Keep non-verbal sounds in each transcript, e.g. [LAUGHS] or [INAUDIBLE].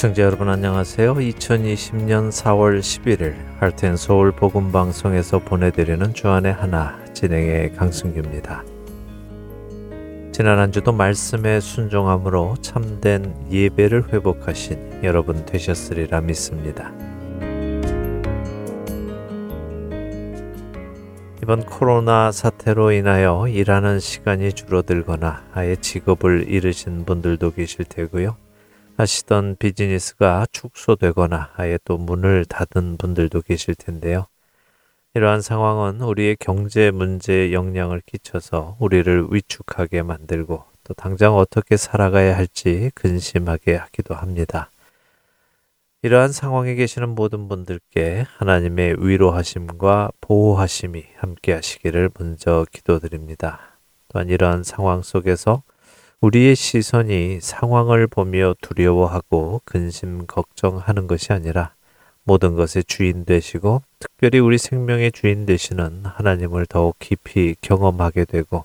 애청자 여러분 안녕하세요. 2020년 4월 11일 할텐 서울 복음 방송에서 보내드리는 주안의 하나 진행의 강승규입니다. 지난 한 주도 말씀에 순종함으로 참된 예배를 회복하신 여러분 되셨으리라 믿습니다. 이번 코로나 사태로 인하여 일하는 시간이 줄어들거나 아예 직업을 잃으신 분들도 계실 테고요. 하시던 비즈니스가 축소되거나 아예 또 문을 닫은 분들도 계실 텐데요. 이러한 상황은 우리의 경제 문제에 영향을 끼쳐서 우리를 위축하게 만들고 또 당장 어떻게 살아가야 할지 근심하게 하기도 합니다. 이러한 상황에 계시는 모든 분들께 하나님의 위로하심과 보호하심이 함께 하시기를 먼저 기도드립니다. 또한 이러한 상황 속에서 우리의 시선이 상황을 보며 두려워하고 근심 걱정하는 것이 아니라 모든 것의 주인 되시고 특별히 우리 생명의 주인 되시는 하나님을 더욱 깊이 경험하게 되고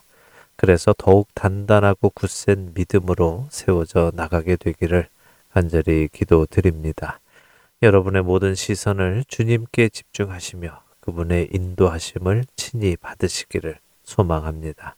그래서 더욱 단단하고 굳센 믿음으로 세워져 나가게 되기를 간절히 기도드립니다. 여러분의 모든 시선을 주님께 집중하시며 그분의 인도하심을 친히 받으시기를 소망합니다.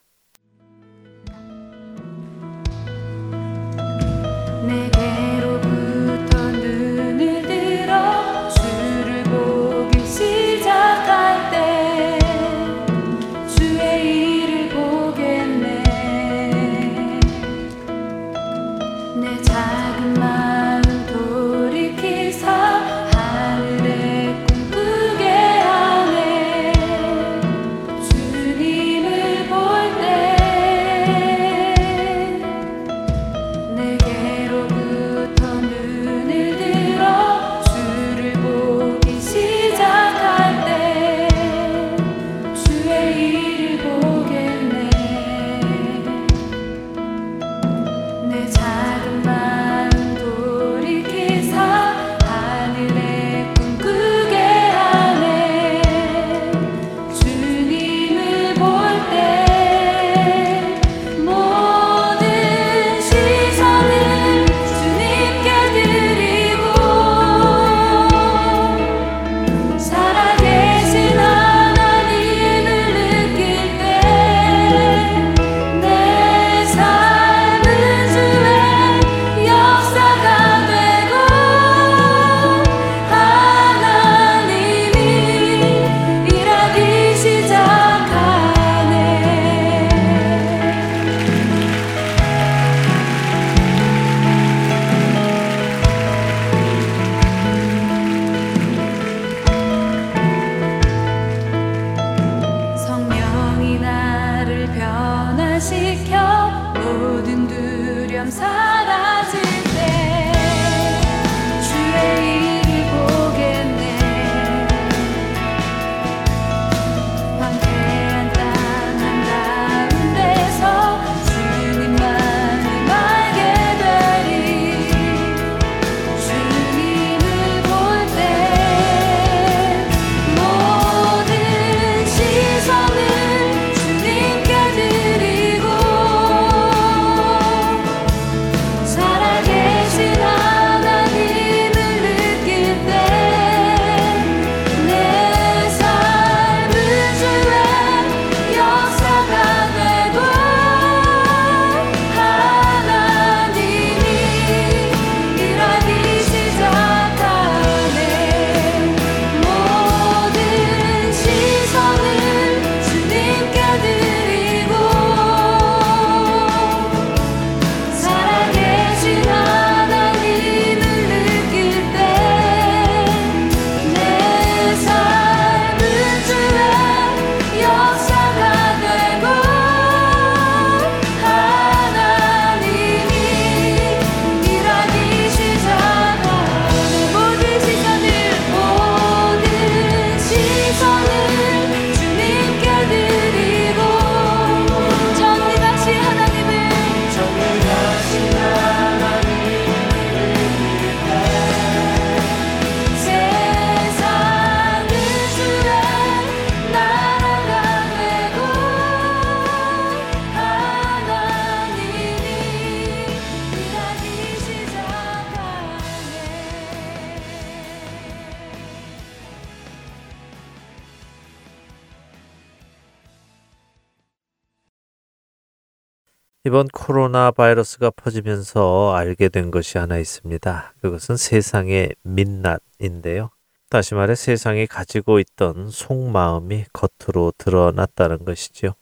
바이러스가 퍼지면서 알게 된 것이 하나 있습니다. 그것은 세상의 민낯인데요. 다시 말해 세상이 가지고 있던 속마음이 겉으로 드러났다는 것이지요.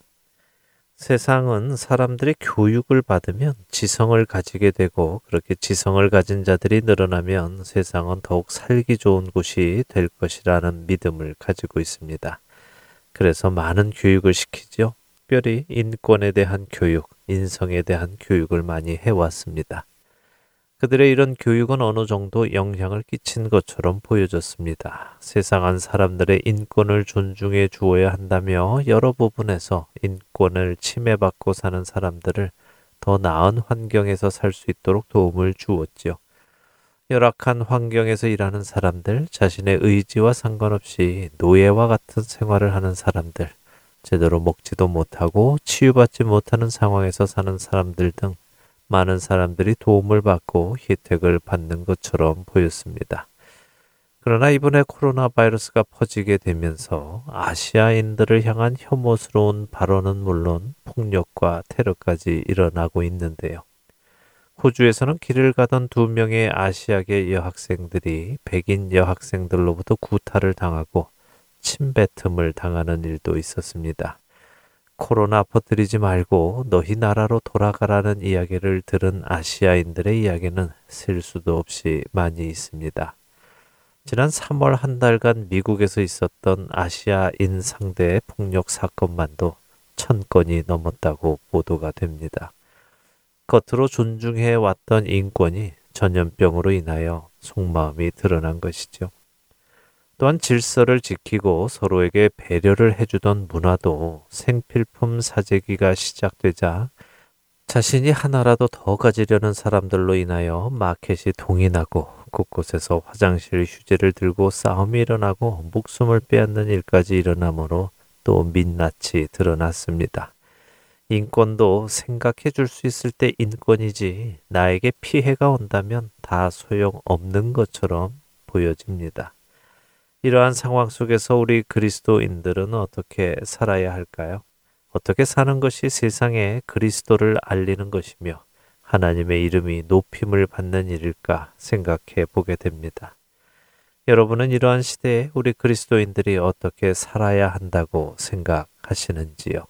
세상은 사람들이 교육을 받으면 지성을 가지게 되고 그렇게 지성을 가진 자들이 늘어나면 세상은 더욱 살기 좋은 곳이 될 것이라는 믿음을 가지고 있습니다. 그래서 많은 교육을 시키죠. 특별히 인권에 대한 교육, 인성에 대한 교육을 많이 해왔습니다. 그들의 이런 교육은 어느 정도 영향을 끼친 것처럼 보여졌습니다. 세상 안 사람들의 인권을 존중해 주어야 한다며 여러 부분에서 인권을 침해받고 사는 사람들을 더 나은 환경에서 살 수 있도록 도움을 주었지요. 열악한 환경에서 일하는 사람들, 자신의 의지와 상관없이 노예와 같은 생활을 하는 사람들, 제대로 먹지도 못하고 치유받지 못하는 상황에서 사는 사람들 등 많은 사람들이 도움을 받고 혜택을 받는 것처럼 보였습니다. 그러나 이번에 코로나 바이러스가 퍼지게 되면서 아시아인들을 향한 혐오스러운 발언은 물론 폭력과 테러까지 일어나고 있는데요. 호주에서는 길을 가던 두 명의 아시아계 여학생들이 백인 여학생들로부터 구타를 당하고 침뱉음을 당하는 일도 있었습니다. 코로나 퍼뜨리지 말고 너희 나라로 돌아가라는 이야기를 들은 아시아인들의 이야기는 셀 수도 없이 많이 있습니다. 지난 3월 한 달간 미국에서 있었던 아시아인 상대의 폭력 사건만도 천 건이 넘었다고 보도가 됩니다. 겉으로 존중해 왔던 인권이 전염병으로 인하여 속마음이 드러난 것이죠. 또한 질서를 지키고 서로에게 배려를 해주던 문화도 생필품 사재기가 시작되자 자신이 하나라도 더 가지려는 사람들로 인하여 마켓이 동인하고 곳곳에서 화장실 휴지를 들고 싸움이 일어나고 목숨을 빼앗는 일까지 일어나므로 또 민낯이 드러났습니다. 인권도 생각해 줄 수 있을 때 인권이지 나에게 피해가 온다면 다 소용없는 것처럼 보여집니다. 이러한 상황 속에서 우리 그리스도인들은 어떻게 살아야 할까요? 어떻게 사는 것이 세상에 그리스도를 알리는 것이며 하나님의 이름이 높임을 받는 일일까 생각해 보게 됩니다. 여러분은 이러한 시대에 우리 그리스도인들이 어떻게 살아야 한다고 생각하시는지요?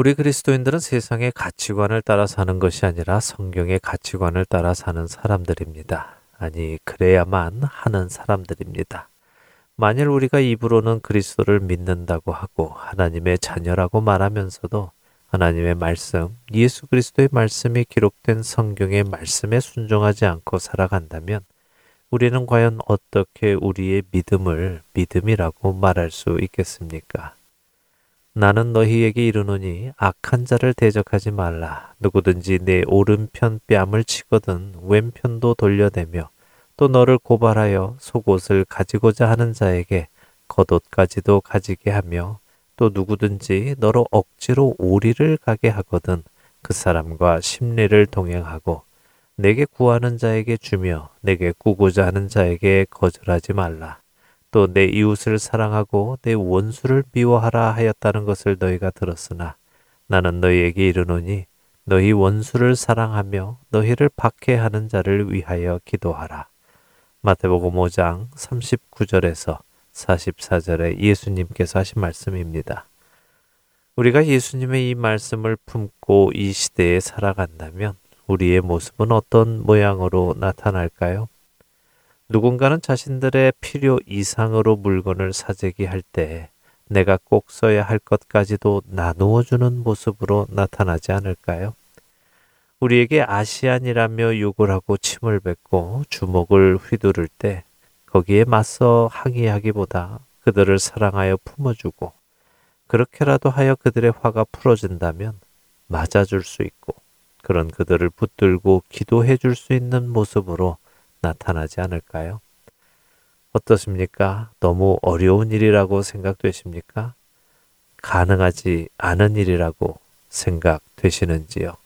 우리 그리스도인들은 세상의 가치관을 따라 사는 것이 아니라 성경의 가치관을 따라 사는 사람들입니다. 아니, 그래야만 하는 사람들입니다. 만일 우리가 입으로는 그리스도를 믿는다고 하고 하나님의 자녀라고 말하면서도 하나님의 말씀, 예수 그리스도의 말씀이 기록된 성경의 말씀에 순종하지 않고 살아간다면 우리는 과연 어떻게 우리의 믿음을 믿음이라고 말할 수 있겠습니까? 나는 너희에게 이르노니 악한 자를 대적하지 말라. 누구든지 내 오른편 뺨을 치거든 왼편도 돌려대며 또 너를 고발하여 속옷을 가지고자 하는 자에게 겉옷까지도 가지게 하며 또 누구든지 너로 억지로 오리를 가게 하거든 그 사람과 심리를 동행하고 내게 구하는 자에게 주며 내게 구고자 하는 자에게 거절하지 말라. 또 내 이웃을 사랑하고 내 원수를 미워하라 하였다는 것을 너희가 들었으나 나는 너희에게 이르노니 너희 원수를 사랑하며 너희를 박해하는 자를 위하여 기도하라. 마태복음 5장 39절에서 44절에 예수님께서 하신 말씀입니다. 우리가 예수님의 이 말씀을 품고 이 시대에 살아간다면 우리의 모습은 어떤 모양으로 나타날까요? 누군가는 자신들의 필요 이상으로 물건을 사재기 할때 내가 꼭 써야 할 것까지도 나누어 주는 모습으로 나타나지 않을까요? 우리에게 아시안이라며 욕을 하고 침을 뱉고 주먹을 휘두를 때 거기에 맞서 항의하기보다 그들을 사랑하여 품어주고 그렇게라도 하여 그들의 화가 풀어진다면 맞아줄 수 있고 그런 그들을 붙들고 기도해 줄 수 있는 모습으로 나타나지 않을까요? 어떻습니까? 너무 어려운 일이라고 생각되십니까? 가능하지 않은 일이라고 생각되시는지요?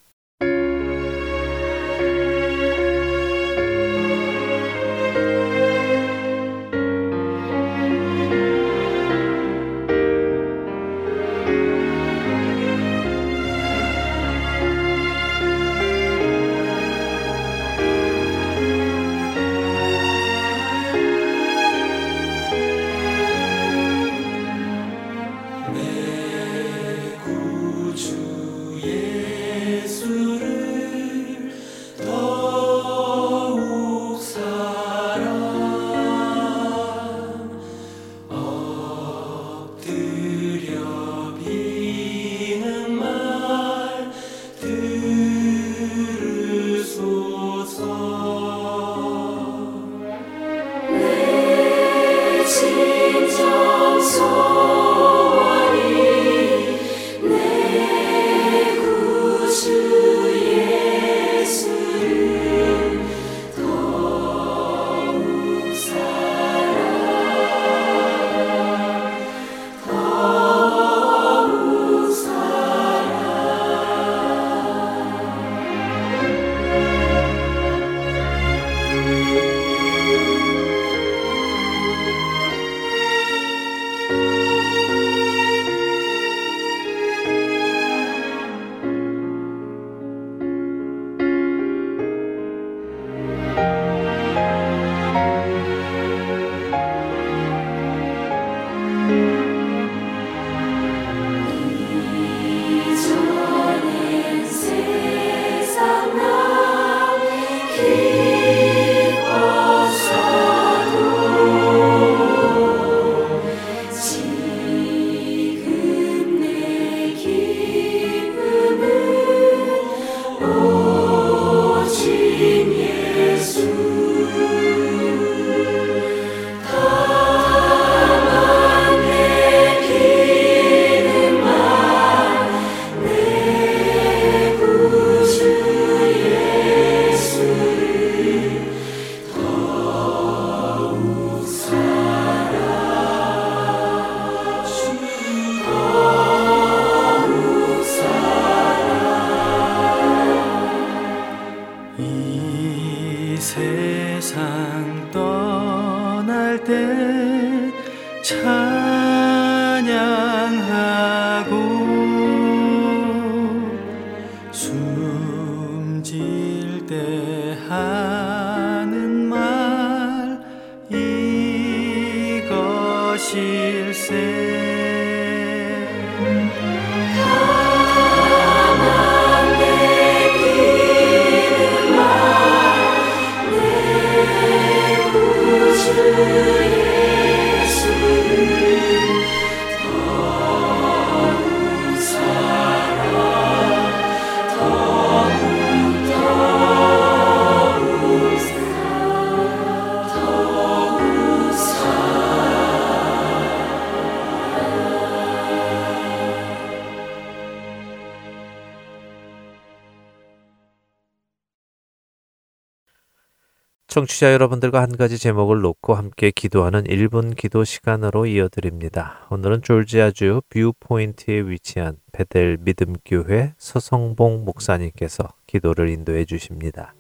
청취자 여러분들과 한 가지 제목을 놓고 함께 기도하는 1분 기도 시간으로 이어드립니다. 오늘은 조지아주 뷰포드에 위치한 베델 믿음교회 서성봉 목사님께서 기도를 인도해 주십니다.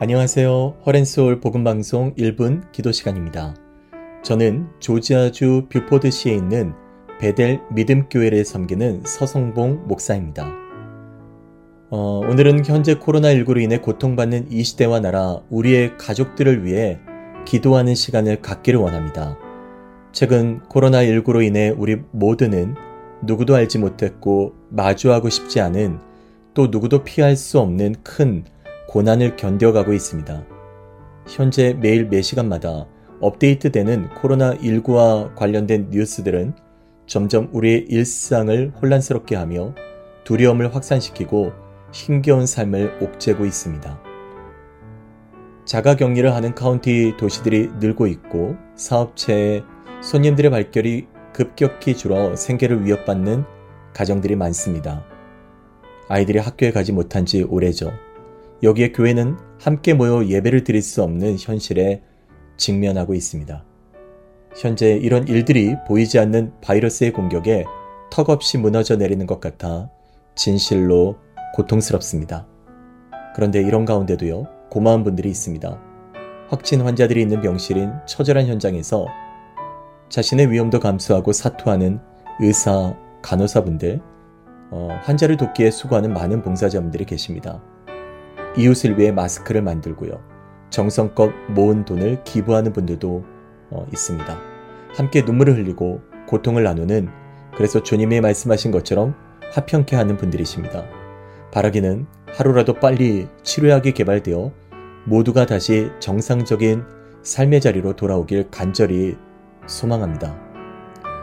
안녕하세요. Heart and Soul 복음방송 1분 기도 시간입니다. 저는 조지아주 뷰포드시에 있는 베델 믿음교회를 섬기는 서성봉 목사입니다. 어, 오늘은 현재 코로나19로 인해 고통받는 이 시대와 나라, 우리의 가족들을 위해 기도하는 시간을 갖기를 원합니다. 최근 코로나19로 인해 우리 모두는 누구도 알지 못했고 마주하고 싶지 않은 또 누구도 피할 수 없는 큰 고난을 견뎌가고 있습니다. 현재 매일 매 시간마다 업데이트되는 코로나19와 관련된 뉴스들은 점점 우리의 일상을 혼란스럽게 하며 두려움을 확산시키고 힘겨운 삶을 옥죄고 있습니다. 자가 격리를 하는 카운티 도시들이 늘고 있고 사업체에 손님들의 발결이 급격히 줄어 생계를 위협받는 가정들이 많습니다. 아이들이 학교에 가지 못한 지 오래죠. 여기에 교회는 함께 모여 예배를 드릴 수 없는 현실에 직면하고 있습니다. 현재 이런 일들이 보이지 않는 바이러스의 공격에 턱없이 무너져 내리는 것 같아 진실로 고통스럽습니다. 그런데 이런 가운데도요, 고마운 분들이 있습니다. 확진 환자들이 있는 병실인 처절한 현장에서 자신의 위험도 감수하고 사투하는 의사, 간호사분들, 어, 환자를 돕기에 수고하는 많은 봉사자분들이 계십니다. 이웃을 위해 마스크를 만들고요. 정성껏 모은 돈을 기부하는 분들도 어, 있습니다. 함께 눈물을 흘리고 고통을 나누는 그래서 주님이 말씀하신 것처럼 화평케 하는 분들이십니다. 바라기는 하루라도 빨리 치료약이 개발되어 모두가 다시 정상적인 삶의 자리로 돌아오길 간절히 소망합니다.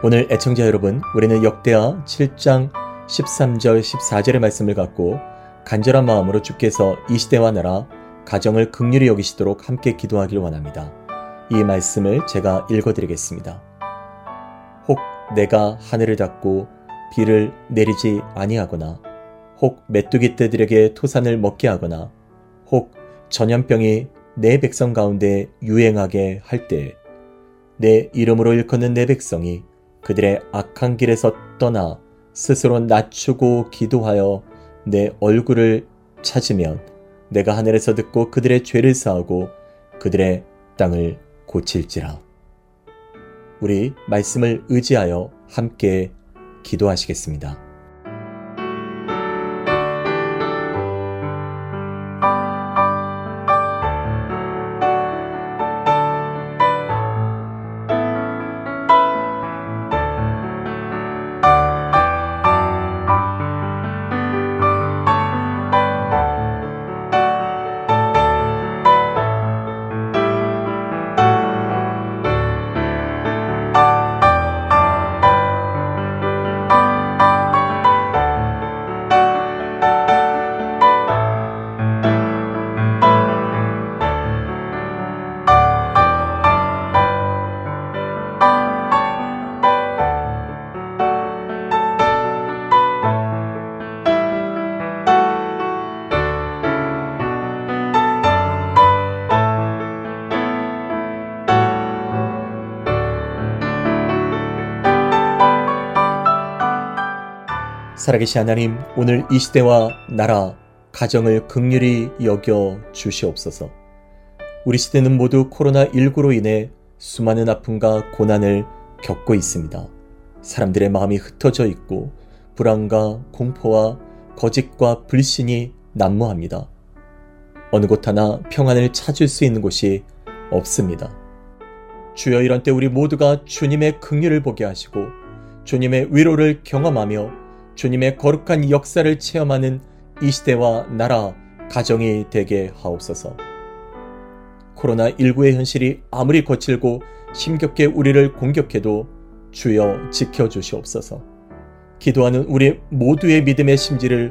오늘 애청자 여러분, 우리는 역대하 7장 13절 14절의 말씀을 갖고 간절한 마음으로 주께서 이 시대와 나라 가정을 극률히 여기시도록 함께 기도하길 원합니다. 이 말씀을 제가 읽어드리겠습니다. 혹 내가 하늘을 닫고 비를 내리지 아니하거나 혹 메뚜기 떼들에게 토산을 먹게 하거나 혹 전염병이 내 백성 가운데 유행하게 할때내 이름으로 일컫는 내 백성이 그들의 악한 길에서 떠나 스스로 낮추고 기도하여 내 얼굴을 찾으면 내가 하늘에서 듣고 그들의 죄를 사하고 그들의 땅을 고칠지라. 우리 말씀을 의지하여 함께 기도하시겠습니다. 살아계신 하나님, 오늘 이 시대와 나라, 가정을 극률히 여겨 주시옵소서. 우리 시대는 모두 코로나19로 인해 수많은 아픔과 고난을 겪고 있습니다. 사람들의 마음이 흩어져 있고 불안과 공포와 거짓과 불신이 난무합니다. 어느 곳 하나 평안을 찾을 수 있는 곳이 없습니다. 주여 이런 때 우리 모두가 주님의 긍휼을 보게 하시고 주님의 위로를 경험하며 주님의 거룩한 역사를 체험하는 이 시대와 나라, 가정이 되게 하옵소서. 코로나19의 현실이 아무리 거칠고 심겹게 우리를 공격해도 주여 지켜주시옵소서. 기도하는 우리 모두의 믿음의 심지를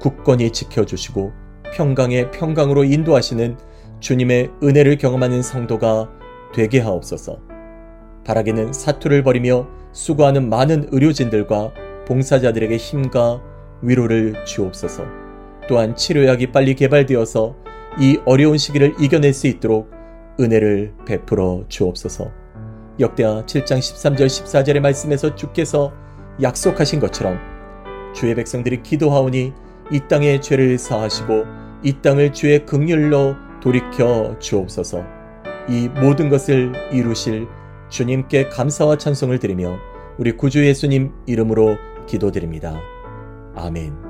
굳건히 지켜주시고 평강의 평강으로 인도하시는 주님의 은혜를 경험하는 성도가 되게 하옵소서. 바라기는 사투를 벌이며 수고하는 많은 의료진들과 봉사자들에게 힘과 위로를 주옵소서. 또한 치료약이 빨리 개발되어서 이 어려운 시기를 이겨낼 수 있도록 은혜를 베풀어 주옵소서. 역대하 7장 13절 14절의 말씀에서 주께서 약속하신 것처럼 주의 백성들이 기도하오니 이 땅의 죄를 사하시고 이 땅을 주의 극률로 돌이켜 주옵소서. 이 모든 것을 이루실 주님께 감사와 찬송을 드리며 우리 구주 예수님 이름으로 기도드립니다. 아멘.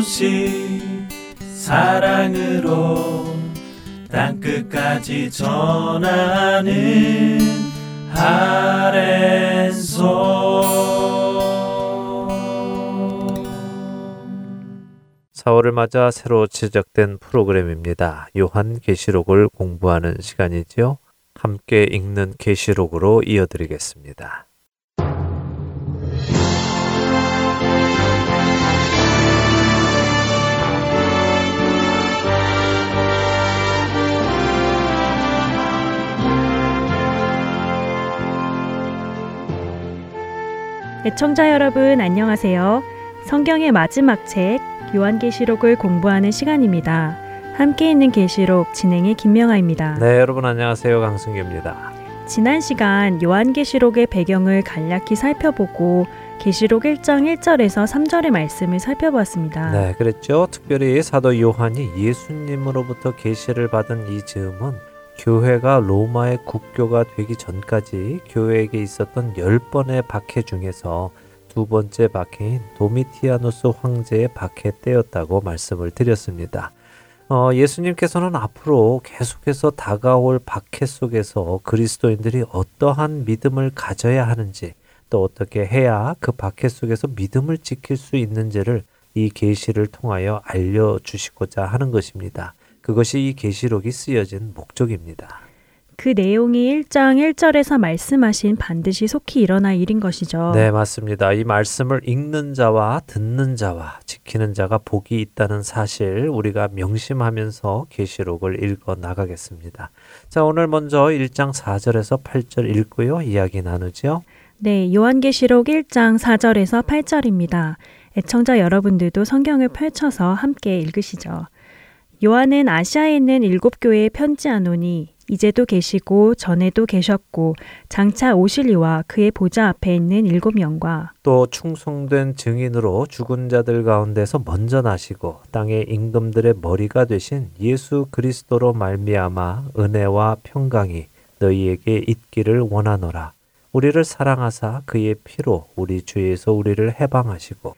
소식 사랑으로 땅끝까지 전하는 아랜소 4월을 맞아 새로 제작된 프로그램입니다. 요한 계시록을 공부하는 시간이지요. 함께 읽는 계시록으로 이어드리겠습니다. 애청자 여러분 안녕하세요. 성경의 마지막 책 요한계시록을 공부하는 시간입니다. 함께 있는 계시록 진행의 김명아입니다. 네, 여러분 안녕하세요. 강승규입니다. 지난 시간 요한계시록의 배경을 간략히 살펴보고 계시록 1장 1절에서 3절의 말씀을 살펴보았습니다. 네, 그랬죠. 특별히 사도 요한이 예수님으로부터 계시를 받은 이 즈음은 교회가 로마의 국교가 되기 전까지 교회에게 있었던 열 번의 박해 중에서 두 번째 박해인 도미티아누스 황제의 박해 때였다고 말씀을 드렸습니다. 어, 예수님께서는 앞으로 계속해서 다가올 박해 속에서 그리스도인들이 어떠한 믿음을 가져야 하는지 또 어떻게 해야 그 박해 속에서 믿음을 지킬 수 있는지를 이 계시를 통하여 알려 주시고자 하는 것입니다. 그것이 이 계시록이 쓰여진 목적입니다. 그 내용이 1장 1절에서 말씀하신 반드시 속히 일어날 일인 것이죠. 네, 맞습니다. 이 말씀을 읽는 자와 듣는 자와 지키는 자가 복이 있다는 사실 우리가 명심하면서 계시록을 읽어 나가겠습니다. 자, 오늘 먼저 1장 4절에서 8절 읽고요. 이야기 나누죠. 네, 요한계시록 1장 4절에서 8절입니다. 애청자 여러분들도 성경을 펼쳐서 함께 읽으시죠. 요한은 아시아에 있는 일곱 교회에 편지하노니 이제도 계시고 전에도 계셨고 장차 오실리와 그의 보좌 앞에 있는 일곱 영과 또 충성된 증인으로 죽은 자들 가운데서 먼저 나시고 땅의 임금들의 머리가 되신 예수 그리스도로 말미암아 은혜와 평강이 너희에게 있기를 원하노라. 우리를 사랑하사 그의 피로 우리 주에서 우리를 해방하시고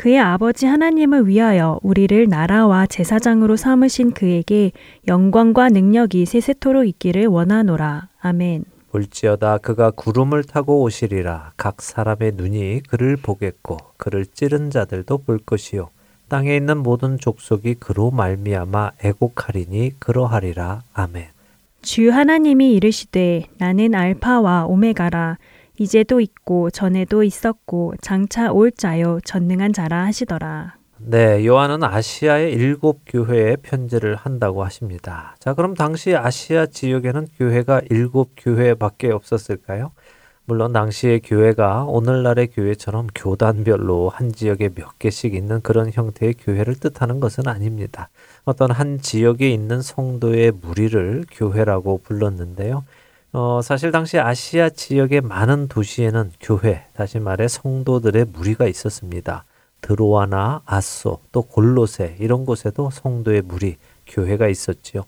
그의 아버지 하나님을 위하여 우리를 나라와 제사장으로 삼으신 그에게 영광과 능력이 세세토록 있기를 원하노라. 아멘. 볼지어다 그가 구름을 타고 오시리라 각 사람의 눈이 그를 보겠고 그를 찌른 자들도 볼 것이요 땅에 있는 모든 족속이 그로 말미암아 애곡하리니 그러하리라 아멘. 주 하나님이 이르시되 나는 알파와 오메가라 이제도 있고 전에도 있었고 장차 올 자요 전능한 자라 하시더라. 네, 요한은 아시아의 일곱 교회에 편지를 한다고 하십니다. 자, 그럼 당시 아시아 지역에는 교회가 일곱 교회밖에 없었을까요? 물론 당시의 교회가 오늘날의 교회처럼 교단별로 한 지역에 몇 개씩 있는 그런 형태의 교회를 뜻하는 것은 아닙니다. 어떤 한 지역에 있는 성도의 무리를 교회라고 불렀는데요. 어, 사실 당시 아시아 지역의 많은 도시에는 교회, 다시 말해 성도들의 무리가 있었습니다. 드로아나 아소, 또 골로세 이런 곳에도 성도의 무리, 교회가 있었지요.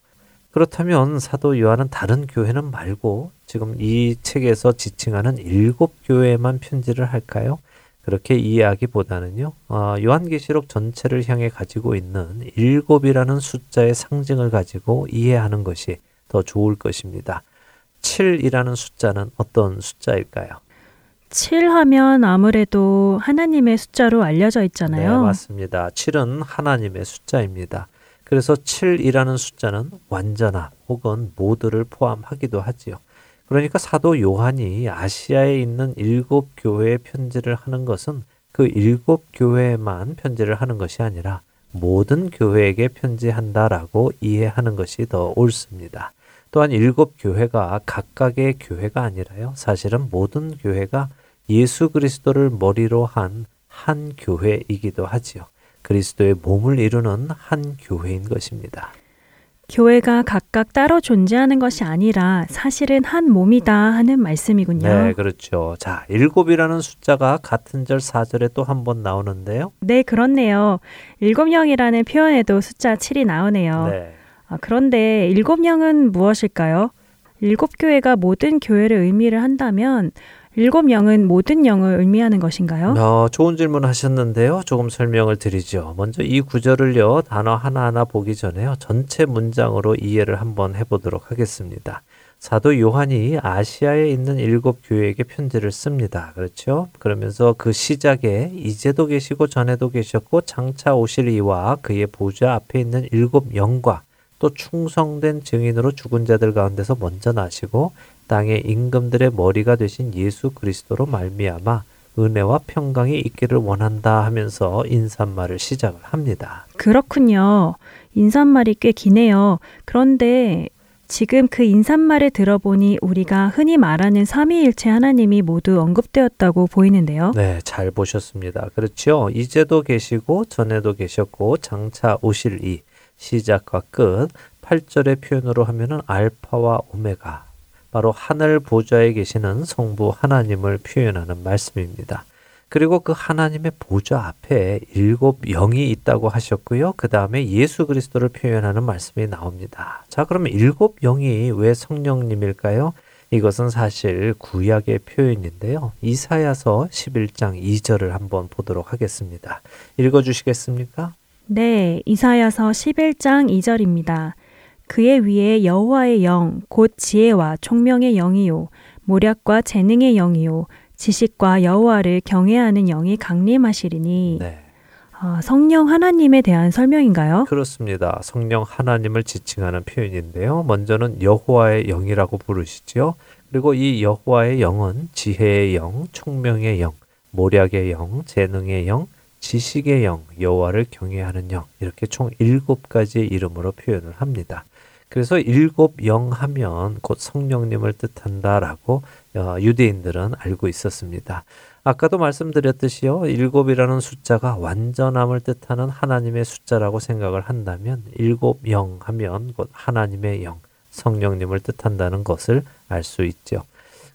그렇다면 사도 요한은 다른 교회는 말고 지금 이 책에서 지칭하는 일곱 교회에만 편지를 할까요? 그렇게 이해하기보다는요, 어, 요한계시록 전체를 향해 가지고 있는 일곱이라는 숫자의 상징을 가지고 이해하는 것이 더 좋을 것입니다. 7이라는 숫자는 어떤 숫자일까요? 7 하면 아무래도 하나님의 숫자로 알려져 있잖아요. 네, 맞습니다. 7은 하나님의 숫자입니다. 그래서 7이라는 숫자는 완전함 혹은 모두를 포함하기도 하지요. 그러니까 사도 요한이 아시아에 있는 일곱 교회에 편지를 하는 것은 그 일곱 교회에만 편지를 하는 것이 아니라 모든 교회에게 편지한다라고 이해하는 것이 더 옳습니다. 또한 일곱 교회가 각각의 교회가 아니라요. 사실은 모든 교회가 예수 그리스도를 머리로 한 한 교회이기도 하지요. 그리스도의 몸을 이루는 한 교회인 것입니다. 교회가 각각 따로 존재하는 것이 아니라 사실은 한 몸이다 하는 말씀이군요. 네, 그렇죠. 자, 일곱이라는 숫자가 같은 절 4절에 또 한 번 나오는데요. 네, 그렇네요. 일곱 명이라는 표현에도 숫자 7이 나오네요. 네. 아, 그런데 일곱 명은 무엇일까요? 일곱 교회가 모든 교회를 의미를 한다면 일곱 영은 모든 영을 의미하는 것인가요? 어, 좋은 질문 하셨는데요. 조금 설명을 드리죠. 먼저 이 구절을요, 단어 하나하나 보기 전에요, 전체 문장으로 이해를 한번 해보도록 하겠습니다. 사도 요한이 아시아에 있는 일곱 교회에게 편지를 씁니다. 그렇죠? 그러면서 그 시작에 이제도 계시고 전에도 계셨고 장차 오실 이와 그의 보좌 앞에 있는 일곱 영과 또 충성된 증인으로 죽은 자들 가운데서 먼저 나시고 땅의 임금들의 머리가 되신 예수 그리스도로 말미암아 은혜와 평강이 있기를 원한다 하면서 인사말을 시작을 합니다. 그렇군요. 인사말이 꽤 기네요. 그런데 지금 그 인사말을 들어보니 우리가 흔히 말하는 삼위일체 하나님이 모두 언급되었다고 보이는데요. 네, 잘 보셨습니다. 그렇죠. 이제도 계시고 전에도 계셨고 장차 오실 이 시작과 끝 8절의 표현으로 하면은 알파와 오메가 바로 하늘 보좌에 계시는 성부 하나님을 표현하는 말씀입니다. 그리고 그 하나님의 보좌 앞에 일곱 영이 있다고 하셨고요. 그 다음에 예수 그리스도를 표현하는 말씀이 나옵니다. 자, 그러면 일곱 영이 왜 성령님일까요? 이것은 사실 구약의 표현인데요. 이사야서 11장 2절을 한번 보도록 하겠습니다. 읽어 주시겠습니까? 네, 이사야서 11장 2절입니다. 그의 위에 여호와의 영, 곧 지혜와 총명의 영이요, 모략과 재능의 영이요, 지식과 여호와를 경외하는 영이 강림하시리니. 네. 아, 성령 하나님에 대한 설명인가요? 그렇습니다. 성령 하나님을 지칭하는 표현인데요. 먼저는 여호와의 영이라고 부르시지요. 그리고 이 여호와의 영은 지혜의 영, 총명의 영, 모략의 영, 재능의 영, 지식의 영, 여호와를 경외하는 영 이렇게 총 일곱 가지의 이름으로 표현을 합니다. 그래서 일곱 영 하면 곧 성령님을 뜻한다라고 어, 유대인들은 알고 있었습니다. 아까도 말씀드렸듯이요. 일곱이라는 숫자가 완전함을 뜻하는 하나님의 숫자라고 생각을 한다면 일곱 영 하면 곧 하나님의 영, 성령님을 뜻한다는 것을 알 수 있죠.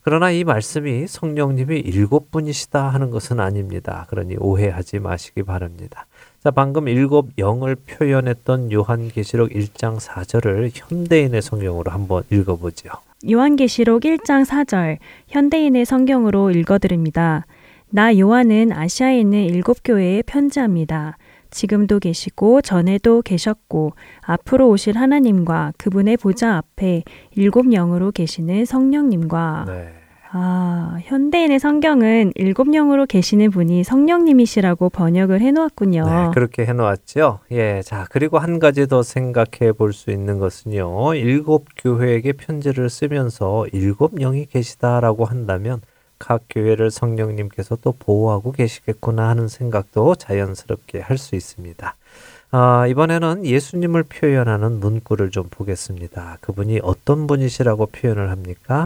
그러나 이 말씀이 성령님이 일곱 분이시다 하는 것은 아닙니다. 그러니 오해하지 마시기 바랍니다. 자, 방금 일곱 영을 표현했던 요한계시록 1장 4절을 현대인의 성경으로 한번 읽어보죠. 요한계시록 1장 4절 현대인의 성경으로 읽어드립니다. 나 요한은 아시아에 있는 일곱 교회에 편지합니다. 지금도 계시고 전에도 계셨고 앞으로 오실 하나님과 그분의 보좌 앞에 일곱 영으로 계시는 성령님과 네. 아, 현대인의 성경은 일곱 영으로 계시는 분이 성령님이시라고 번역을 해놓았군요. 네, 그렇게 해놓았죠. 예, 자 그리고 한 가지 더 생각해 볼 수 있는 것은요. 일곱 교회에게 편지를 쓰면서 일곱 영이 계시다라고 한다면 각 교회를 성령님께서 또 보호하고 계시겠구나 하는 생각도 자연스럽게 할 수 있습니다. 아, 이번에는 예수님을 표현하는 문구를 좀 보겠습니다. 그분이 어떤 분이시라고 표현을 합니까?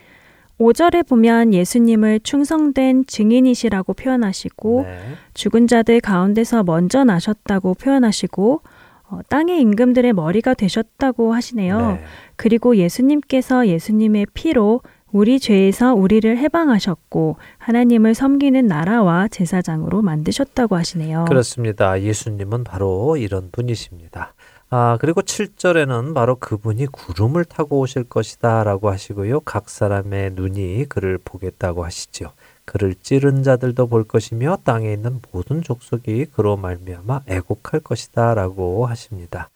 5절에 보면 예수님을 충성된 증인이시라고 표현하시고 네. 죽은 자들 가운데서 먼저 나셨다고 표현하시고 어, 땅의 임금들의 머리가 되셨다고 하시네요. 네. 그리고 예수님께서 예수님의 피로 우리 죄에서 우리를 해방하셨고 하나님을 섬기는 나라와 제사장으로 만드셨다고 하시네요. 그렇습니다. 예수님은 바로 이런 분이십니다. 아, 그리고 7절에는 바로 그분이 구름을 타고 오실 것이다 라고 하시고요. 각 사람의 눈이 그를 보겠다고 하시죠. 그를 찌른 자들도 볼 것이며 땅에 있는 모든 족속이 그로 말미암아 애곡할 것이다라고 하십니다.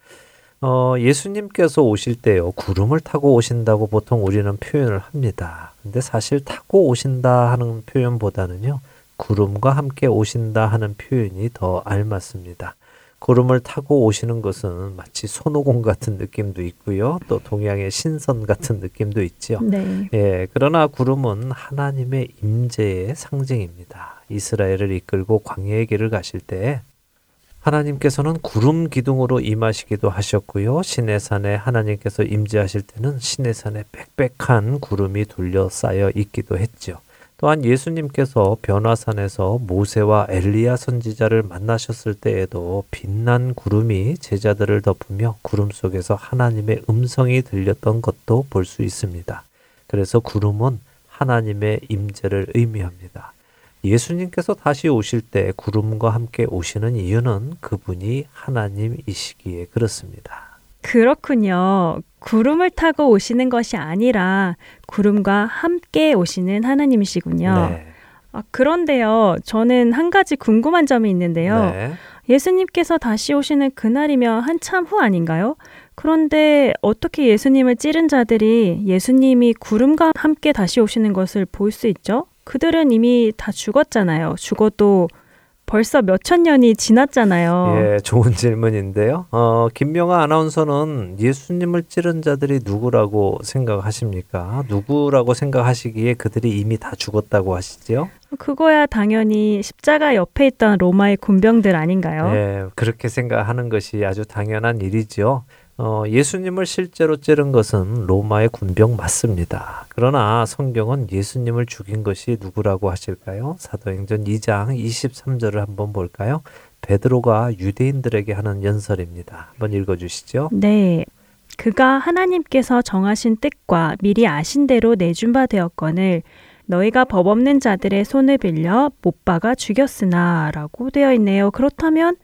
어, 예수님께서 오실 때요, 구름을 타고 오신다고 보통 우리는 표현을 합니다. 근데 사실 타고 오신다 하는 표현보다는요, 구름과 함께 오신다 하는 표현이 더 알맞습니다. 구름을 타고 오시는 것은 마치 손오공 같은 느낌도 있고요. 또 동양의 신선 같은 느낌도 있죠. 네. 예, 그러나 구름은 하나님의 임재의 상징입니다. 이스라엘을 이끌고 광야의 길을 가실 때 하나님께서는 구름 기둥으로 임하시기도 하셨고요. 시내산에 하나님께서 임재하실 때는 시내산에 빽빽한 구름이 둘러싸여 있기도 했죠. 또한 예수님께서 변화산에서 모세와 엘리야 선지자를 만나셨을 때에도 빛난 구름이 제자들을 덮으며 구름 속에서 하나님의 음성이 들렸던 것도 볼 수 있습니다. 그래서 구름은 하나님의 임재를 의미합니다. 예수님께서 다시 오실 때 구름과 함께 오시는 이유는 그분이 하나님이시기에 그렇습니다. 그렇군요. 구름을 타고 오시는 것이 아니라 구름과 함께 오시는 하나님이시군요. 네. 아, 그런데요, 저는 한 가지 궁금한 점이 있는데요. 네. 예수님께서 다시 오시는 그날이면 한참 후 아닌가요? 그런데 어떻게 예수님을 찌른 자들이 예수님이 구름과 함께 다시 오시는 것을 볼 수 있죠? 그들은 이미 다 죽었잖아요. 죽어도 벌써 몇천 년이 지났잖아요. 예, 좋은 질문인데요. 어, 김명아 아나운서는 예수님을 찌른 자들이 누구라고 생각하십니까? 누구라고 생각하시기에 그들이 이미 다 죽었다고 하시죠? 그거야 당연히 십자가 옆에 있던 로마의 군병들 아닌가요? 예, 그렇게 생각하는 것이 아주 당연한 일이죠. 어, 예수님을 실제로 찌른 것은 로마의 군병 맞습니다. 그러나 성경은 예수님을 죽인 것이 누구라고 하실까요? 사도행전 2장 23절을 한번 볼까요? 베드로가 유대인들에게 하는 연설입니다. 한번 읽어 주시죠. 네. 그가 하나님께서 정하신 뜻과 미리 아신 대로 내준 바 되었거늘 너희가 법 없는 자들의 손을 빌려 못 박아 죽였으나라고 되어 있네요. 그렇다면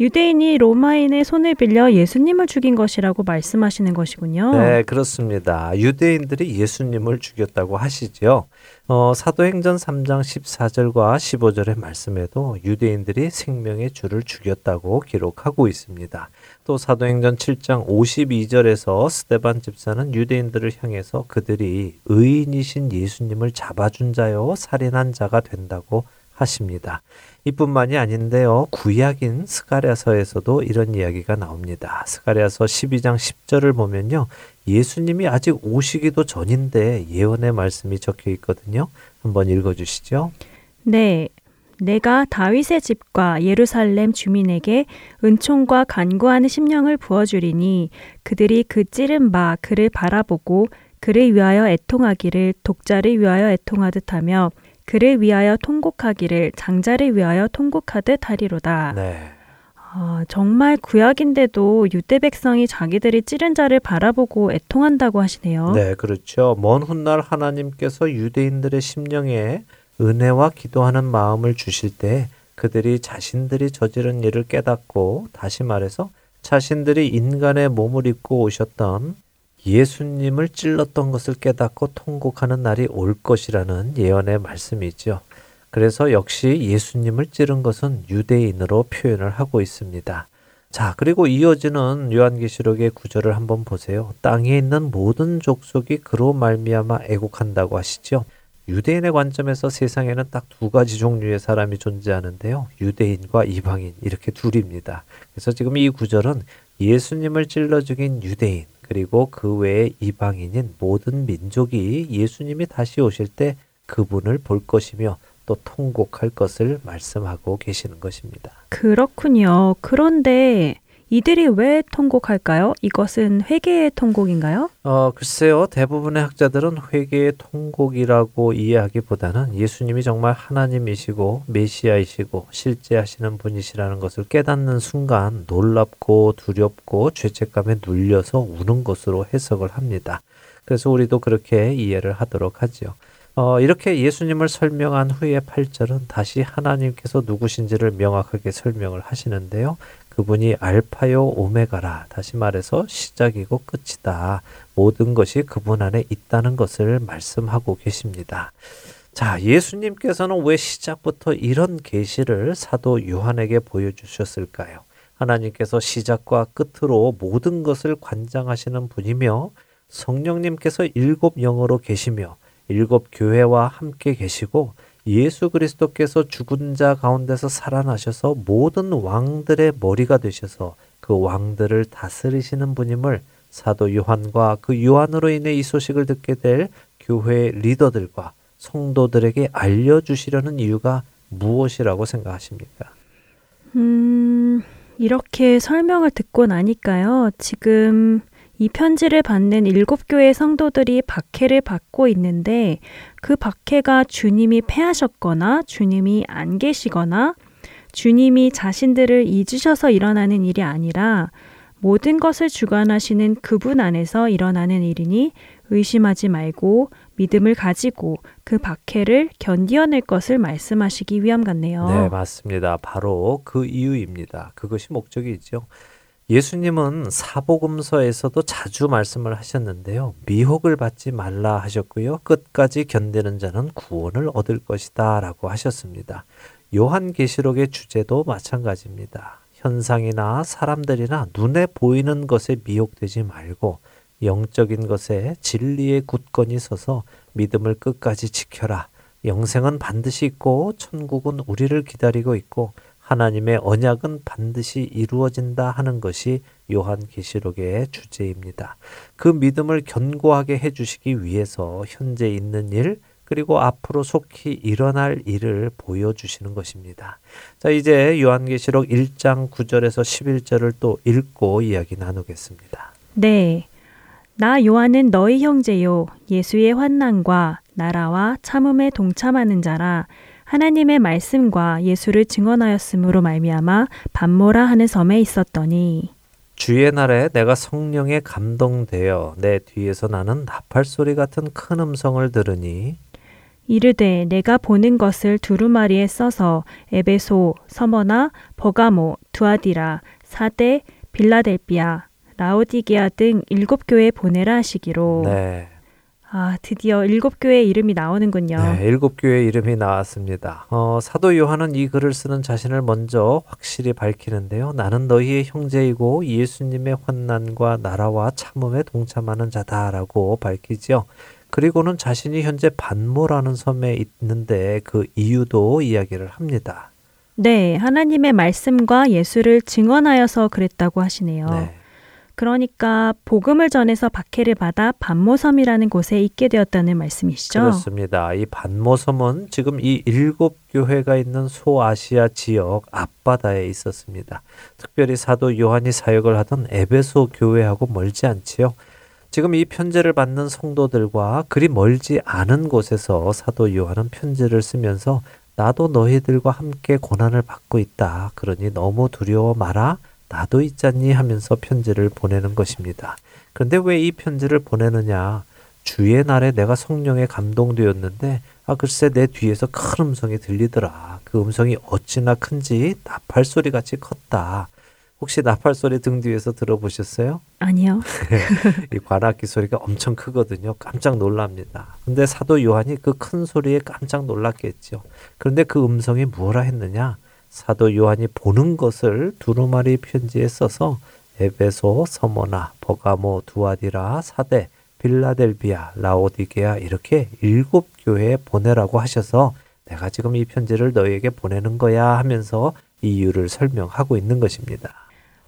유대인이 로마인의 손을 빌려 예수님을 죽인 것이라고 말씀하시는 것이군요. 네, 그렇습니다. 유대인들이 예수님을 죽였다고 하시죠. 어, 사도행전 3장 14절과 15절의 말씀에도 유대인들이 생명의 주를 죽였다고 기록하고 있습니다. 또 사도행전 7장 52절에서 스테반 집사는 유대인들을 향해서 그들이 의인이신 예수님을 잡아준 자요 살인한 자가 된다고 하십니다. 이뿐만이 아닌데요. 구약인 스가랴서에서도 이런 이야기가 나옵니다. 스가랴서 12장 10절을 보면요. 예수님이 아직 오시기도 전인데 예언의 말씀이 적혀 있거든요. 한번 읽어 주시죠. 네. 내가 다윗의 집과 예루살렘 주민에게 은총과 간구하는 심령을 부어주리니 그들이 그 찌른 바 그를 바라보고 그를 위하여 애통하기를 독자를 위하여 애통하듯 하며 그를 위하여 통곡하기를 장자를 위하여 통곡하듯 하리로다. 네. 아, 정말 구약인데도 유대 백성이 자기들이 찌른 자를 바라보고 애통한다고 하시네요. 네, 그렇죠. 먼 훗날 하나님께서 유대인들의 심령에 은혜와 기도하는 마음을 주실 때 그들이 자신들이 저지른 일을 깨닫고 다시 말해서 자신들이 인간의 몸을 입고 오셨던 예수님을 찔렀던 것을 깨닫고 통곡하는 날이 올 것이라는 예언의 말씀이죠. 그래서 역시 예수님을 찌른 것은 유대인으로 표현을 하고 있습니다. 자, 그리고 이어지는 요한계시록의 구절을 한번 보세요. 땅에 있는 모든 족속이 그로 말미암아 애곡한다고 하시죠. 유대인의 관점에서 세상에는 딱 두 가지 종류의 사람이 존재하는데요. 유대인과 이방인 이렇게 둘입니다. 그래서 지금 이 구절은 예수님을 찔러 죽인 유대인 그리고 그 외에 이방인인 모든 민족이 예수님이 다시 오실 때 그분을 볼 것이며 또 통곡할 것을 말씀하고 계시는 것입니다. 그렇군요. 그런데 이들이 왜 통곡할까요? 이것은 회개의 통곡인가요? 어, 글쎄요. 대부분의 학자들은 회개의 통곡이라고 이해하기보다는 예수님이 정말 하나님이시고 메시아이시고 실제 하시는 분이시라는 것을 깨닫는 순간 놀랍고 두렵고 죄책감에 눌려서 우는 것으로 해석을 합니다. 그래서 우리도 그렇게 이해를 하도록 하지요. 어, 이렇게 예수님을 설명한 후에 8절은 다시 하나님께서 누구신지를 명확하게 설명을 하시는데요. 그분이 알파요 오메가라. 다시 말해서 시작이고 끝이다. 모든 것이 그분 안에 있다는 것을 말씀하고 계십니다. 자, 예수님께서는 왜 시작부터 이런 계시를 사도 요한에게 보여주셨을까요? 하나님께서 시작과 끝으로 모든 것을 관장하시는 분이며 성령님께서 일곱 영어로 계시며 일곱 교회와 함께 계시고 예수 그리스도께서 죽은 자 가운데서 살아나셔서 모든 왕들의 머리가 되셔서 그 왕들을 다스리시는 분임을 사도 요한과 그 요한으로 인해 이 소식을 듣게 될 교회 리더들과 성도들에게 알려주시려는 이유가 무엇이라고 생각하십니까? 음, 이렇게 설명을 듣고 나니까요. 지금 이 편지를 받는 일곱 교회 성도들이 박해를 받고 있는데 그 박해가 주님이 패하셨거나 주님이 안 계시거나 주님이 자신들을 잊으셔서 일어나는 일이 아니라 모든 것을 주관하시는 그분 안에서 일어나는 일이니 의심하지 말고 믿음을 가지고 그 박해를 견디어낼 것을 말씀하시기 위함 같네요. 네, 맞습니다. 바로 그 이유입니다. 그것이 목적이죠. 예수님은 사복음서에서도 자주 말씀을 하셨는데요. 미혹을 받지 말라 하셨고요. 끝까지 견디는 자는 구원을 얻을 것이다 라고 하셨습니다. 요한계시록의 주제도 마찬가지입니다. 현상이나 사람들이나 눈에 보이는 것에 미혹되지 말고 영적인 것에 진리의 굳건히 서서 믿음을 끝까지 지켜라. 영생은 반드시 있고 천국은 우리를 기다리고 있고 하나님의 언약은 반드시 이루어진다 하는 것이 요한계시록의 주제입니다. 그 믿음을 견고하게 해주시기 위해서 현재 있는 일, 그리고 앞으로 속히 일어날 일을 보여주시는 것입니다. 자, 이제 요한계시록 1장 9절에서 11절을 또 읽고 이야기 나누겠습니다. 네. 나 요한은 너희 형제요. 예수의 환난과 나라와 참음에 동참하는 자라. 하나님의 말씀과 예수를 증언하였으므로 말미암아 반모라 하는 섬에 있었더니 주의 날에 내가 성령에 감동되어 내 뒤에서 나는 나팔 소리 같은 큰 음성을 들으니 이르되 내가 보는 것을 두루마리에 써서 에베소, 서머나, 버가모, 두아디라, 사대, 빌라델비아, 라오디게아 등 일곱 교회 보내라 하시기로. 네. 아, 드디어 일곱 교회의 이름이 나오는군요. 네, 일곱 교회 이름이 나왔습니다. 어, 사도 요한은 이 글을 쓰는 자신을 먼저 확실히 밝히는데요. 나는 너희의 형제이고 예수님의 환난과 나라와 참음에 동참하는 자다라고 밝히죠. 그리고는 자신이 현재 반모라는 섬에 있는데 그 이유도 이야기를 합니다. 네, 하나님의 말씀과 예수를 증언하여서 그랬다고 하시네요. 네. 그러니까 복음을 전해서 박해를 받아 반모섬이라는 곳에 있게 되었다는 말씀이시죠? 그렇습니다. 이 반모섬은 지금 이 일곱 교회가 있는 소아시아 지역 앞바다에 있었습니다. 특별히 사도 요한이 사역을 하던 에베소 교회하고 멀지 않지요. 지금 이 편지를 받는 성도들과 그리 멀지 않은 곳에서 사도 요한은 편지를 쓰면서 나도 너희들과 함께 고난을 받고 있다. 그러니 너무 두려워 마라. 나도 있잖니 하면서 편지를 보내는 것입니다. 그런데 왜 이 편지를 보내느냐? 주의 날에 내가 성령에 감동되었는데 아 글쎄 내 뒤에서 큰 음성이 들리더라. 그 음성이 어찌나 큰지 나팔 소리 같이 컸다. 혹시 나팔 소리 등 뒤에서 들어보셨어요? 아니요. [LAUGHS] 이 관악기 소리가 엄청 크거든요. 깜짝 놀랍니다. 근데 사도 요한이 그 큰 소리에 깜짝 놀랐겠죠. 그런데 그 음성이 무엇라 했느냐? 사도 요한이 보는 것을 두루마리 편지에 써서 에베소, 서모나, 버가모, 두아디라, 사대, 빌라델비아, 라오디게아 이렇게 일곱 교회에 보내라고 하셔서 내가 지금 이 편지를 너희에게 보내는 거야 하면서 이유를 설명하고 있는 것입니다.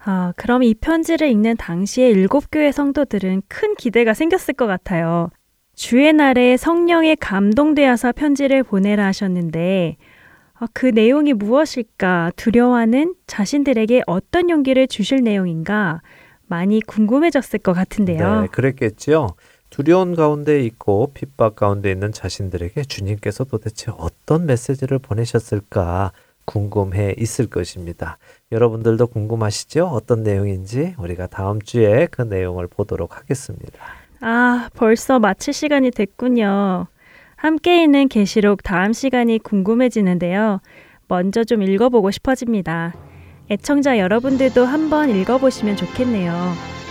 아, 그럼 이 편지를 읽는 당시에 일곱 교회 성도들은 큰 기대가 생겼을 것 같아요. 주의 날에 성령에 감동되어서 편지를 보내라 하셨는데 아, 그 내용이 무엇일까 두려워하는 자신들에게 어떤 용기를 주실 내용인가 많이 궁금해졌을 것 같은데요. 네, 그랬겠죠. 두려운 가운데 있고 핍박 가운데 있는 자신들에게 주님께서 도대체 어떤 메시지를 보내셨을까 궁금해 있을 것입니다. 여러분들도 궁금하시죠? 어떤 내용인지 우리가 다음 주에 그 내용을 보도록 하겠습니다. 아, 벌써 마칠 시간이 됐군요. 함께 있는 계시록 다음 시간이 궁금해지는데요. 먼저 좀 읽어보고 싶어집니다. 애청자 여러분들도 한번 읽어보시면 좋겠네요.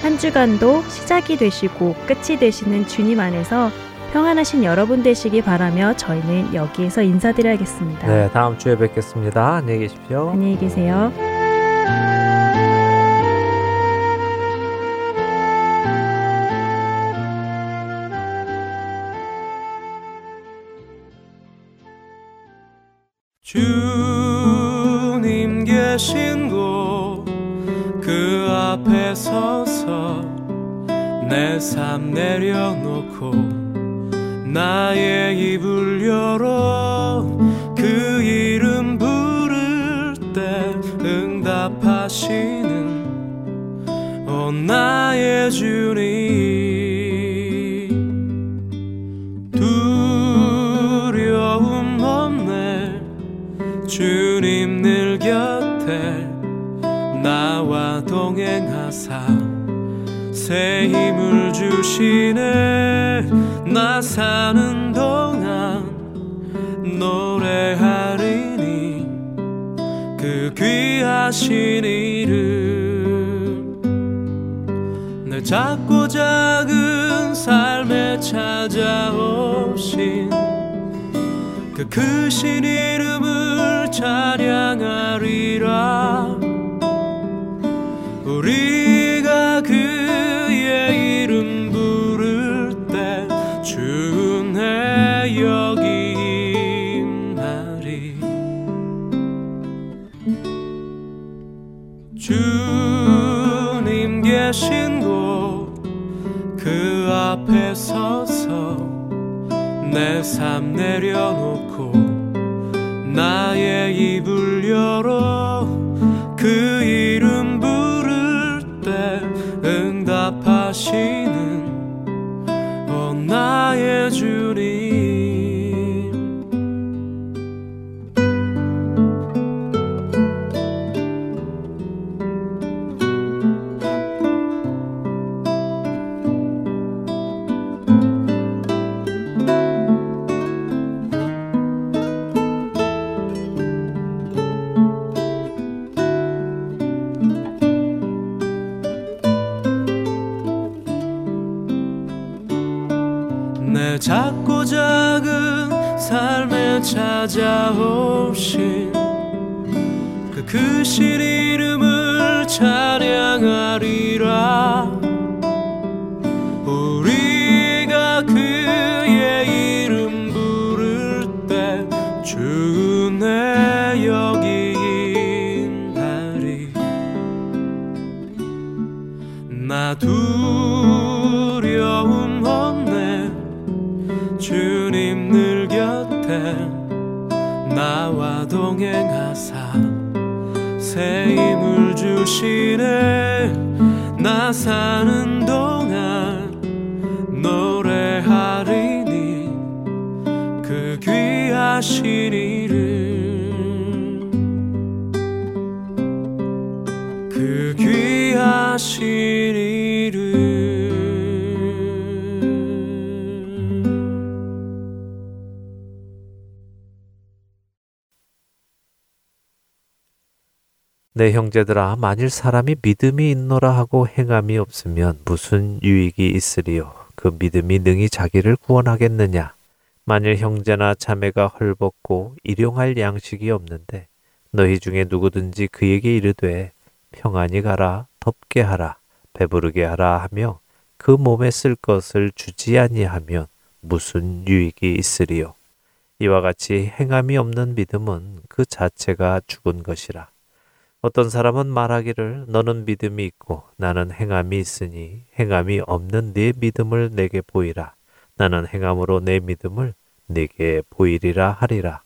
한 주간도 시작이 되시고 끝이 되시는 주님 안에서 평안하신 여러분 되시기 바라며 저희는 여기에서 인사드려야겠습니다. 네, 다음 주에 뵙겠습니다. 안녕히 계십시오. 안녕히 계세요. 주님 계신 곳 그 앞에 서서 내 삶 내려놓고 나의 입을 열어 그 이름 부를 때 응답하시는 오 나의 주님 동행하사 새 힘을 주시네. 나 사는 동안 노래하리니 그 귀하신 이름. 늘 작고 작은 삶에 찾아오신 그 크신 이름을 찬양하리라 내 삶 내려놓고 나의 입을 내 형제들아 만일 사람이 믿음이 있노라 하고 행함이 없으면 무슨 유익이 있으리요? 그 믿음이 능히 자기를 구원하겠느냐? 만일 형제나 자매가 헐벗고 일용할 양식이 없는데 너희 중에 누구든지 그에게 이르되 평안히 가라 덥게 하라 배부르게 하라 하며 그 몸에 쓸 것을 주지 아니하면 무슨 유익이 있으리요? 이와 같이 행함이 없는 믿음은 그 자체가 죽은 것이라 어떤 사람은 말하기를 너는 믿음이 있고 나는 행함이 있으니 행함이 없는 네 믿음을 내게 보이라. 나는 행함으로 내 믿음을 내게 보이리라 하리라.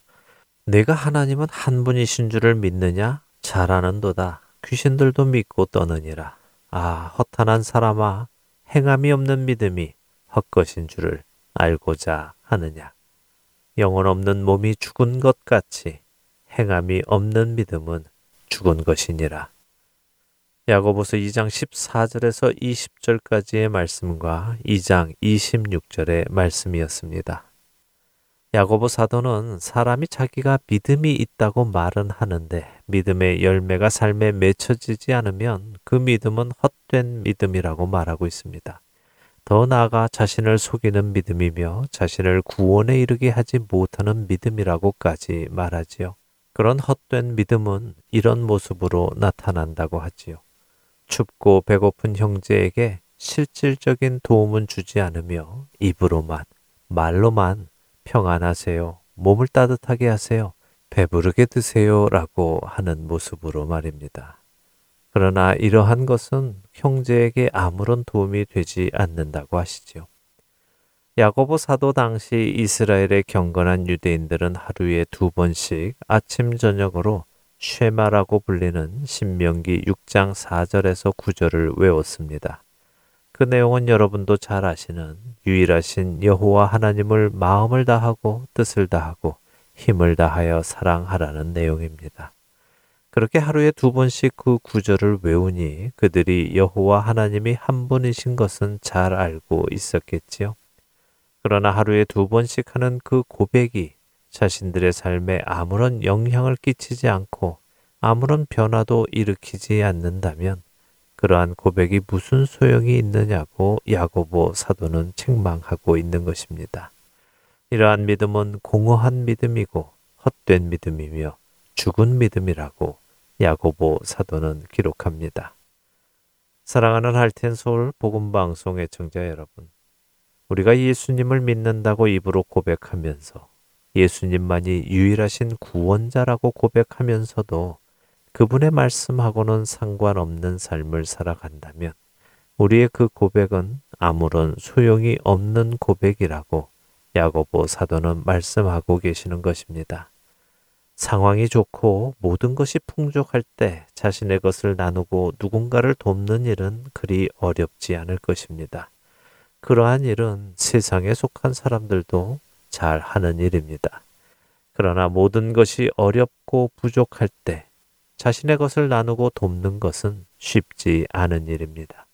내가 하나님은 한 분이신 줄을 믿느냐? 잘하는도다. 귀신들도 믿고 떠느니라. 아, 허탄한 사람아, 행함이 없는 믿음이 헛것인 줄을 알고자 하느냐? 영혼 없는 몸이 죽은 것 같이 행함이 없는 믿음은 죽은 것이니라. 야고보서 2장 14절에서 20절까지의 말씀과 2장 26절의 말씀이었습니다. 야고보 사도는 사람이 자기가 믿음이 있다고 말은 하는데 믿음의 열매가 삶에 맺혀지지 않으면 그 믿음은 헛된 믿음이라고 말하고 있습니다. 더 나아가 자신을 속이는 믿음이며 자신을 구원에 이르게 하지 못하는 믿음이라고까지 말하지요. 그런 헛된 믿음은 이런 모습으로 나타난다고 하지요. 춥고 배고픈 형제에게 실질적인 도움은 주지 않으며 입으로만, 말로만 평안하세요. 몸을 따뜻하게 하세요. 배부르게 드세요. 라고 하는 모습으로 말입니다. 그러나 이러한 것은 형제에게 아무런 도움이 되지 않는다고 하시죠. 야고보 사도 당시 이스라엘의 경건한 유대인들은 하루에 두 번씩 아침 저녁으로 쉐마라고 불리는 신명기 6장 4절에서 9절을 외웠습니다. 그 내용은 여러분도 잘 아시는 유일하신 여호와 하나님을 마음을 다하고 뜻을 다하고 힘을 다하여 사랑하라는 내용입니다. 그렇게 하루에 두 번씩 그 구절을 외우니 그들이 여호와 하나님이 한 분이신 것은 잘 알고 있었겠지요. 그러나 하루에 두 번씩 하는 그 고백이 자신들의 삶에 아무런 영향을 끼치지 않고 아무런 변화도 일으키지 않는다면 그러한 고백이 무슨 소용이 있느냐고 야고보 사도는 책망하고 있는 것입니다. 이러한 믿음은 공허한 믿음이고 헛된 믿음이며 죽은 믿음이라고 야고보 사도는 기록합니다. 사랑하는 할텐 서울 복음 방송 의 청자 여러분, 우리가 예수님을 믿는다고 입으로 고백하면서 예수님만이 유일하신 구원자라고 고백하면서도 그분의 말씀하고는 상관없는 삶을 살아간다면 우리의 그 고백은 아무런 소용이 없는 고백이라고 야고보 사도는 말씀하고 계시는 것입니다. 상황이 좋고 모든 것이 풍족할 때 자신의 것을 나누고 누군가를 돕는 일은 그리 어렵지 않을 것입니다. 그러한 일은 세상에 속한 사람들도 잘 하는 일입니다. 그러나 모든 것이 어렵고 부족할 때 자신의 것을 나누고 돕는 것은 쉽지 않은 일입니다.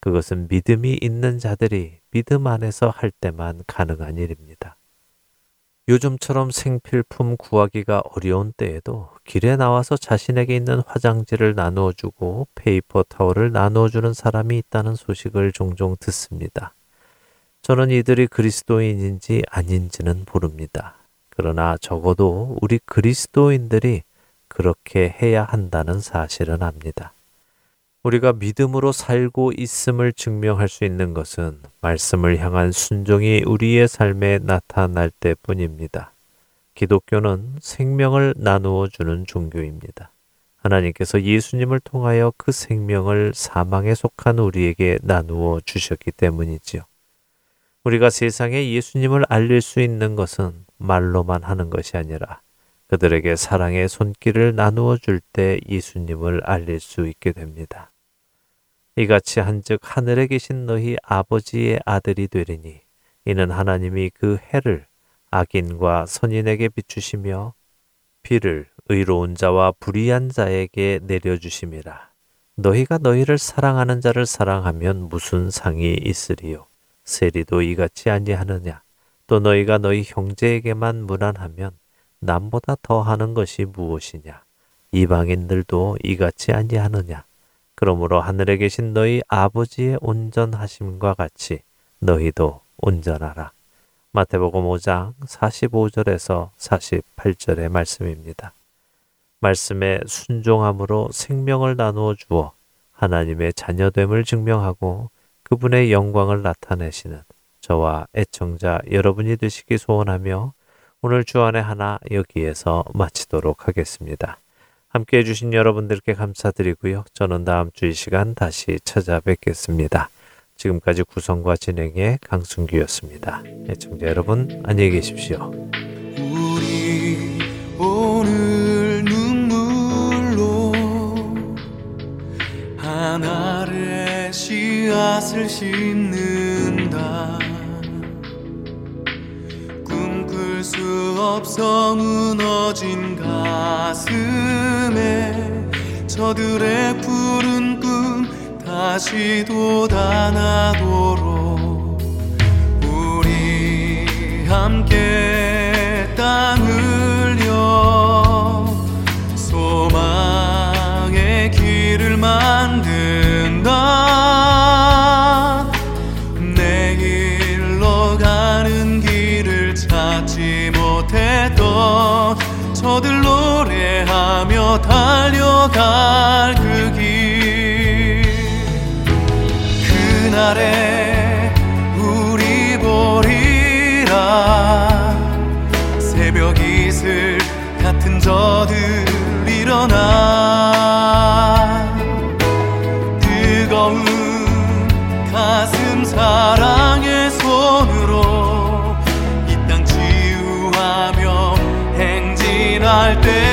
그것은 믿음이 있는 자들이 믿음 안에서 할 때만 가능한 일입니다. 요즘처럼 생필품 구하기가 어려운 때에도 길에 나와서 자신에게 있는 화장지를 나누어 주고 paper towel을 나누어 주는 사람이 있다는 소식을 종종 듣습니다. 저는 이들이 그리스도인인지 아닌지는 모릅니다. 그러나 적어도 우리 그리스도인들이 그렇게 해야 한다는 사실은 압니다. 우리가 믿음으로 살고 있음을 증명할 수 있는 것은 말씀을 향한 순종이 우리의 삶에 나타날 때 뿐입니다. 기독교는 생명을 나누어 주는 종교입니다. 하나님께서 예수님을 통하여 그 생명을 사망에 속한 우리에게 나누어 주셨기 때문이지요. 우리가 세상에 예수님을 알릴 수 있는 것은 말로만 하는 것이 아니라 그들에게 사랑의 손길을 나누어 줄 때 예수님을 알릴 수 있게 됩니다. 이같이 한즉 하늘에 계신 너희 아버지의 아들이 되리니 이는 하나님이 그 해를 악인과 선인에게 비추시며 비를 의로운 자와 불의한 자에게 내려주심이라. 너희가 너희를 사랑하는 자를 사랑하면 무슨 상이 있으리요? 세리도 이같이 아니하느냐? 또 너희가 너희 형제에게만 무난하면 남보다 더하는 것이 무엇이냐? 이방인들도 이같이 아니하느냐? 그러므로 하늘에 계신 너희 아버지의 온전하심과 같이 너희도 온전하라. 마태복음 5장 45절에서 48절의 말씀입니다. 말씀에 순종함으로 생명을 나누어 주어 하나님의 자녀됨을 증명하고 그분의 영광을 나타내시는 저와 애청자 여러분이 되시기 소원하며 오늘 주안의 하나 여기에서 마치도록 하겠습니다. 함께 해주신 여러분들께 감사드리고요. 저는 다음 주 이 시간 다시 찾아뵙겠습니다. 지금까지 구성과 진행의 강순기였습니다. 애청자 여러분 안녕히 계십시오. 우리 오늘 눈물로 하나를 씨앗을 심는다. 꿈꿀 수 없어 무너진 가슴에 저들의 푸른 꿈 다시 돋아나도록 우리 함께 땅을 여 소망의 길을 만들 서들 노래하며 달려갈 그 길. 그날에 우리 보리라. 새벽 이슬 같은 저들 일어나. 뜨거운 가슴 사랑. egal der